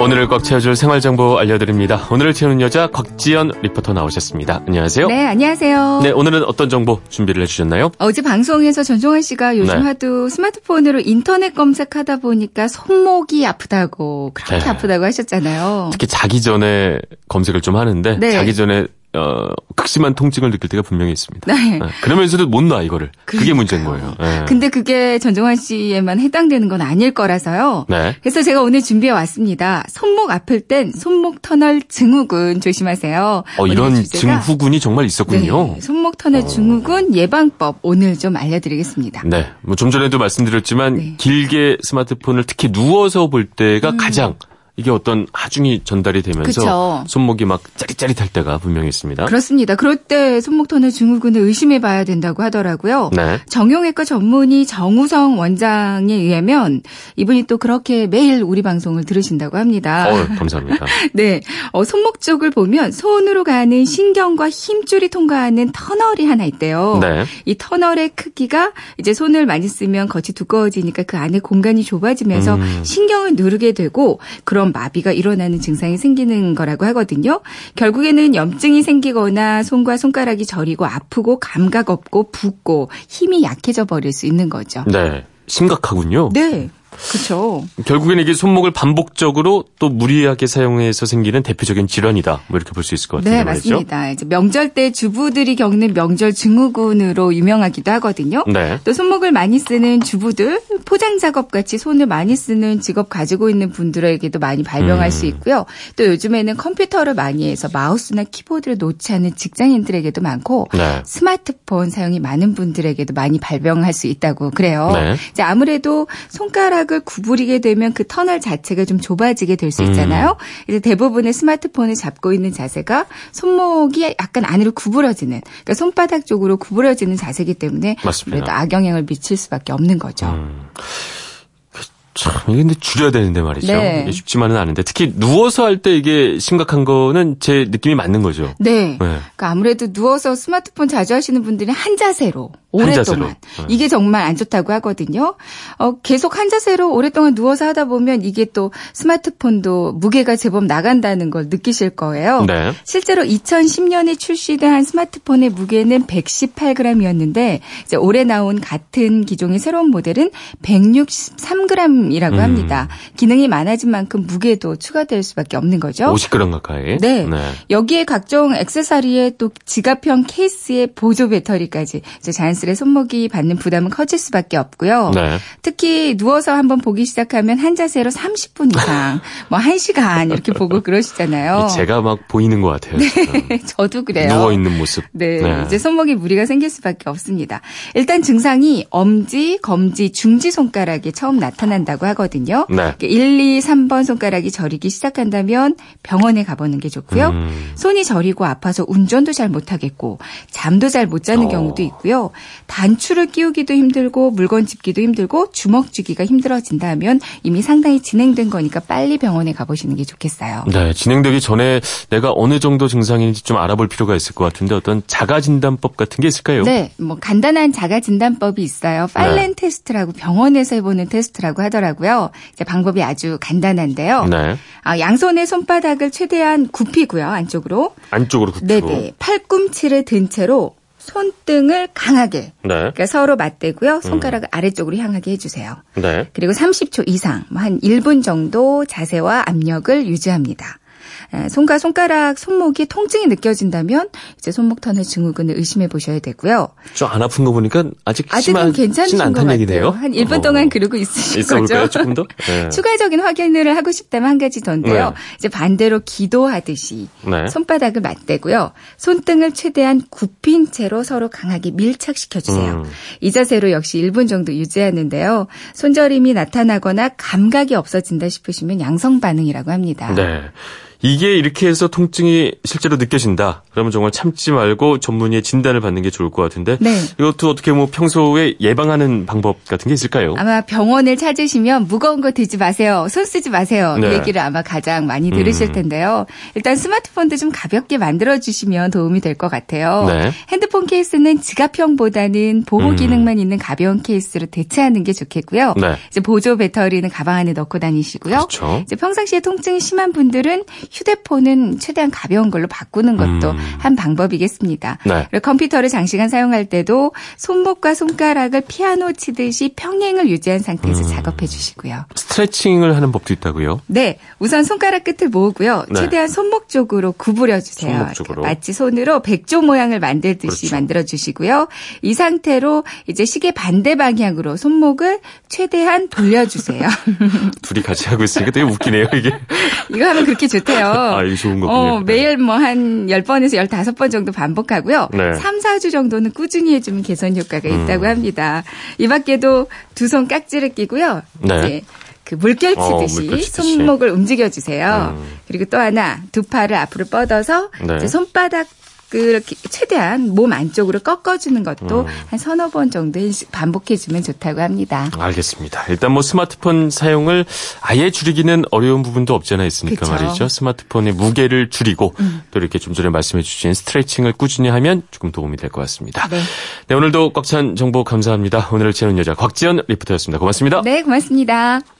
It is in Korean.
오늘을 꽉 채워줄 생활정보 알려드립니다. 오늘을 채우는 여자 곽지연 리포터 나오셨습니다. 안녕하세요. 네, 안녕하세요. 네, 오늘은 어떤 정보 준비를 해주셨나요? 어제 방송에서 전종환 씨가 요즘 네. 하도 스마트폰으로 인터넷 검색하다 보니까 손목이 아프다고 그렇게 네. 아프다고 하셨잖아요. 특히 자기 전에 검색을 좀 하는데 네. 자기 전에 어, 극심한 통증을 느낄 때가 분명히 있습니다. 네. 네, 그러면서도 못 놔 이거를. 그게 문제인 거예요. 네. 근데 그게 전종환 씨에만 해당되는 건 아닐 거라서요. 네. 그래서 제가 오늘 준비해 왔습니다. 손목 아플 땐 손목 터널 증후군 조심하세요. 어, 이런 증후군이 정말 있었군요. 네, 손목 터널 증후군 예방법 오늘 좀 알려드리겠습니다. 네. 뭐 좀 전에도 말씀드렸지만 네. 음. 길게 스마트폰을 특히 누워서 볼 때가 가장 이게 어떤 하중이 전달이 되면서 그쵸. 손목이 막 짜릿짜릿할 때가 분명히 있습니다. 그렇습니다. 그럴 때 손목 터널 증후군을 의심해 봐야 된다고 하더라고요. 네. 정형외과 전문의 정우성 원장에 의하면 이분이 또 그렇게 매일 우리 방송을 들으신다고 합니다. 어, 감사합니다. 네. 어, 손목 쪽을 보면 손으로 가는 신경과 힘줄이 통과하는 터널이 하나 있대요. 네. 이 터널의 크기가 이제 손을 많이 쓰면 겉이 두꺼워지니까 그 안에 공간이 좁아지면서 음. 신경을 누르게 되고 그런 마비가 일어나는 증상이 생기는 거라고 하거든요. 결국에는 염증이 생기거나 손과 손가락이 저리고 아프고 감각 없고 붓고 힘이 약해져 버릴 수 있는 거죠. 네. 심각하군요. 네. 그렇죠. 결국에는 이게 손목을 반복적으로 또 무리하게 사용해서 생기는 대표적인 질환이다. 뭐 이렇게 볼 수 있을 것 같은데 네, 말이죠. 맞습니다. 이제 명절 때 주부들이 겪는 명절 증후군으로 유명하기도 하거든요. 네. 또 손목을 많이 쓰는 주부들, 포장 작업 같이 손을 많이 쓰는 직업 가지고 있는 분들에게도 많이 발병할 음. 수 있고요. 또 요즘에는 컴퓨터를 많이 해서 마우스나 키보드를 놓지 않는 직장인들에게도 많고 네. 스마트폰 사용이 많은 분들에게도 많이 발병할 수 있다고 그래요. 네. 이제 아무래도 손가락 을 구부리게 되면 그 터널 자체가 좀 좁아지게 될 음. 수 있잖아요. 이제 대부분의 스마트폰을 잡고 있는 자세가 손목이 약간 안으로 구부러지는, 그러니까 손바닥 쪽으로 구부러지는 자세이기 때문에 맞습니다. 아무래도 악영향을 미칠 수밖에 없는 거죠. 음. 참, 이게 근데 줄여야 되는데 말이죠. 네. 쉽지만은 않은데 특히 누워서 할 때 이게 심각한 거는 제 느낌이 맞는 거죠. 네. 네. 그러니까 아무래도 누워서 스마트폰 자주 하시는 분들이 한 자세로 오랫동안 자세로. 네. 이게 정말 안 좋다고 하거든요. 어, 계속 한 자세로 오랫동안 누워서 하다 보면 이게 또 스마트폰도 무게가 제법 나간다는 걸 느끼실 거예요. 네. 실제로 2010년에 출시된 스마트폰의 무게는 118g이었는데 이제 올해 나온 같은 기종의 새로운 모델은 163g 이라고 음. 합니다. 기능이 많아진 만큼 무게도 추가될 수밖에 없는 거죠. 50g 가까이. 네. 여기에 각종 액세서리에 또 지갑형 케이스에 보조 배터리까지 자연스레 손목이 받는 부담은 커질 수밖에 없고요. 네. 특히 누워서 한번 보기 시작하면 한 자세로 30분 이상, 뭐 1시간 이렇게 보고 그러시잖아요. 제가 막 보이는 것 같아요. 지금. 저도 그래요. 누워 있는 모습. 네, 네. 이제 손목에 무리가 생길 수밖에 없습니다. 일단 증상이 엄지, 검지, 중지 손가락에 처음 나타난다고 하거든요. 네. 1, 2, 3번 손가락이 저리기 시작한다면 병원에 가보는 게 좋고요. 음. 손이 저리고 아파서 운전도 잘 못하겠고 잠도 잘 못 자는 어. 경우도 있고요. 단추를 끼우기도 힘들고 물건 짚기도 힘들고 주먹 쥐기가 힘들어진다면 이미 상당히 진행된 거니까 빨리 병원에 가보시는 게 좋겠어요. 네, 진행되기 전에 내가 어느 정도 증상인지 좀 알아볼 필요가 있을 것 같은데 어떤 자가 진단법 같은 게 있을까요? 네, 뭐 간단한 자가 진단법이 있어요. 네. 팔렌 테스트라고 병원에서 해보는 테스트라고 하더라고요. 이제 방법이 아주 간단한데요. 네. 아, 양손의 손바닥을 최대한 굽히고요, 안쪽으로. 안쪽으로 굽히고. 네네. 팔꿈치를 든 채로 손등을 강하게, 네. 그러니까 서로 맞대고요. 손가락을 아래쪽으로 향하게 해주세요. 네. 그리고 30초 이상, 뭐 한 1분 정도 자세와 압력을 유지합니다. 에, 손과 손가락, 손목이 통증이 느껴진다면 이제 손목 터널 증후군을 의심해 보셔야 되고요. 좀안 아픈 거 보니까 아직 아직은 괜찮으신 않다는 같아요. 얘기네요. 한 1분 어. 동안 그러고 있으신 있어 볼까요? 거죠. 조금 더? 네. 추가적인 확인을 하고 싶다면 한 가지 더인데요. 네. 이제 반대로 기도하듯이 네. 손바닥을 맞대고요. 손등을 최대한 굽힌 채로 서로 강하게 밀착시켜 주세요. 음. 이 자세로 역시 1분 정도 유지하는데요. 손저림이 나타나거나 감각이 없어진다 싶으시면 양성 반응이라고 합니다. 네. 이게 이렇게 해서 통증이 실제로 느껴진다. 그러면 정말 참지 말고 전문의의 진단을 받는 게 좋을 것 같은데 네. 이것도 어떻게 뭐 평소에 예방하는 방법 같은 게 있을까요? 아마 병원을 찾으시면 무거운 거 들지 마세요. 손 쓰지 마세요. 네. 이 얘기를 아마 가장 많이 들으실 음. 텐데요. 일단 스마트폰도 좀 가볍게 만들어 주시면 도움이 될 것 같아요. 네. 핸드폰 케이스는 지갑형보다는 보호 음. 기능만 있는 가벼운 케이스로 대체하는 게 좋겠고요. 네. 이제 보조 배터리는 가방 안에 넣고 다니시고요. 그렇죠. 이제 평상시에 통증이 심한 분들은 휴대폰은 최대한 가벼운 걸로 바꾸는 것도 음. 한 방법이겠습니다. 네. 그리고 컴퓨터를 장시간 사용할 때도 손목과 손가락을 피아노 치듯이 평행을 유지한 상태에서 음. 작업해 주시고요. 스트레칭을 하는 법도 있다고요? 네, 우선 손가락 끝을 모으고요. 네. 최대한 손목 쪽으로 구부려 주세요. 손목 쪽으로. 마치 손으로 백조 모양을 만들듯이 그렇죠. 만들어 주시고요. 이 상태로 이제 시계 반대 방향으로 손목을 최대한 돌려 주세요. 둘이 같이 하고 있으니까 되게 웃기네요, 이게. 이거 하면 그렇게 좋대요. 아, 이게 좋은 거군요. 어, 매일 뭐 한 10번에서 15번 정도 반복하고요. 네. 3, 4주 정도는 꾸준히 해주면 개선 효과가 음. 있다고 합니다. 이 밖에도 두 손 깍지를 끼고요. 네. 이제 그 물결 어, 치듯이 치듯이. 손목을 움직여 주세요. 음. 그리고 또 하나 두 팔을 앞으로 뻗어서 네. 손바닥 그렇게 최대한 몸 안쪽으로 꺾어주는 것도 음. 한 서너 번 정도 반복해주면 좋다고 합니다. 알겠습니다. 일단 뭐 스마트폰 사용을 아예 줄이기는 어려운 부분도 없지 않아 있으니까 그쵸. 말이죠. 스마트폰의 무게를 줄이고 또 이렇게 좀 전에 말씀해 주신 스트레칭을 꾸준히 하면 조금 도움이 될 것 같습니다. 네. 네, 오늘도 꽉 찬 정보 감사합니다. 오늘을 채우는 여자 곽지연 리포터였습니다. 고맙습니다. 네, 고맙습니다.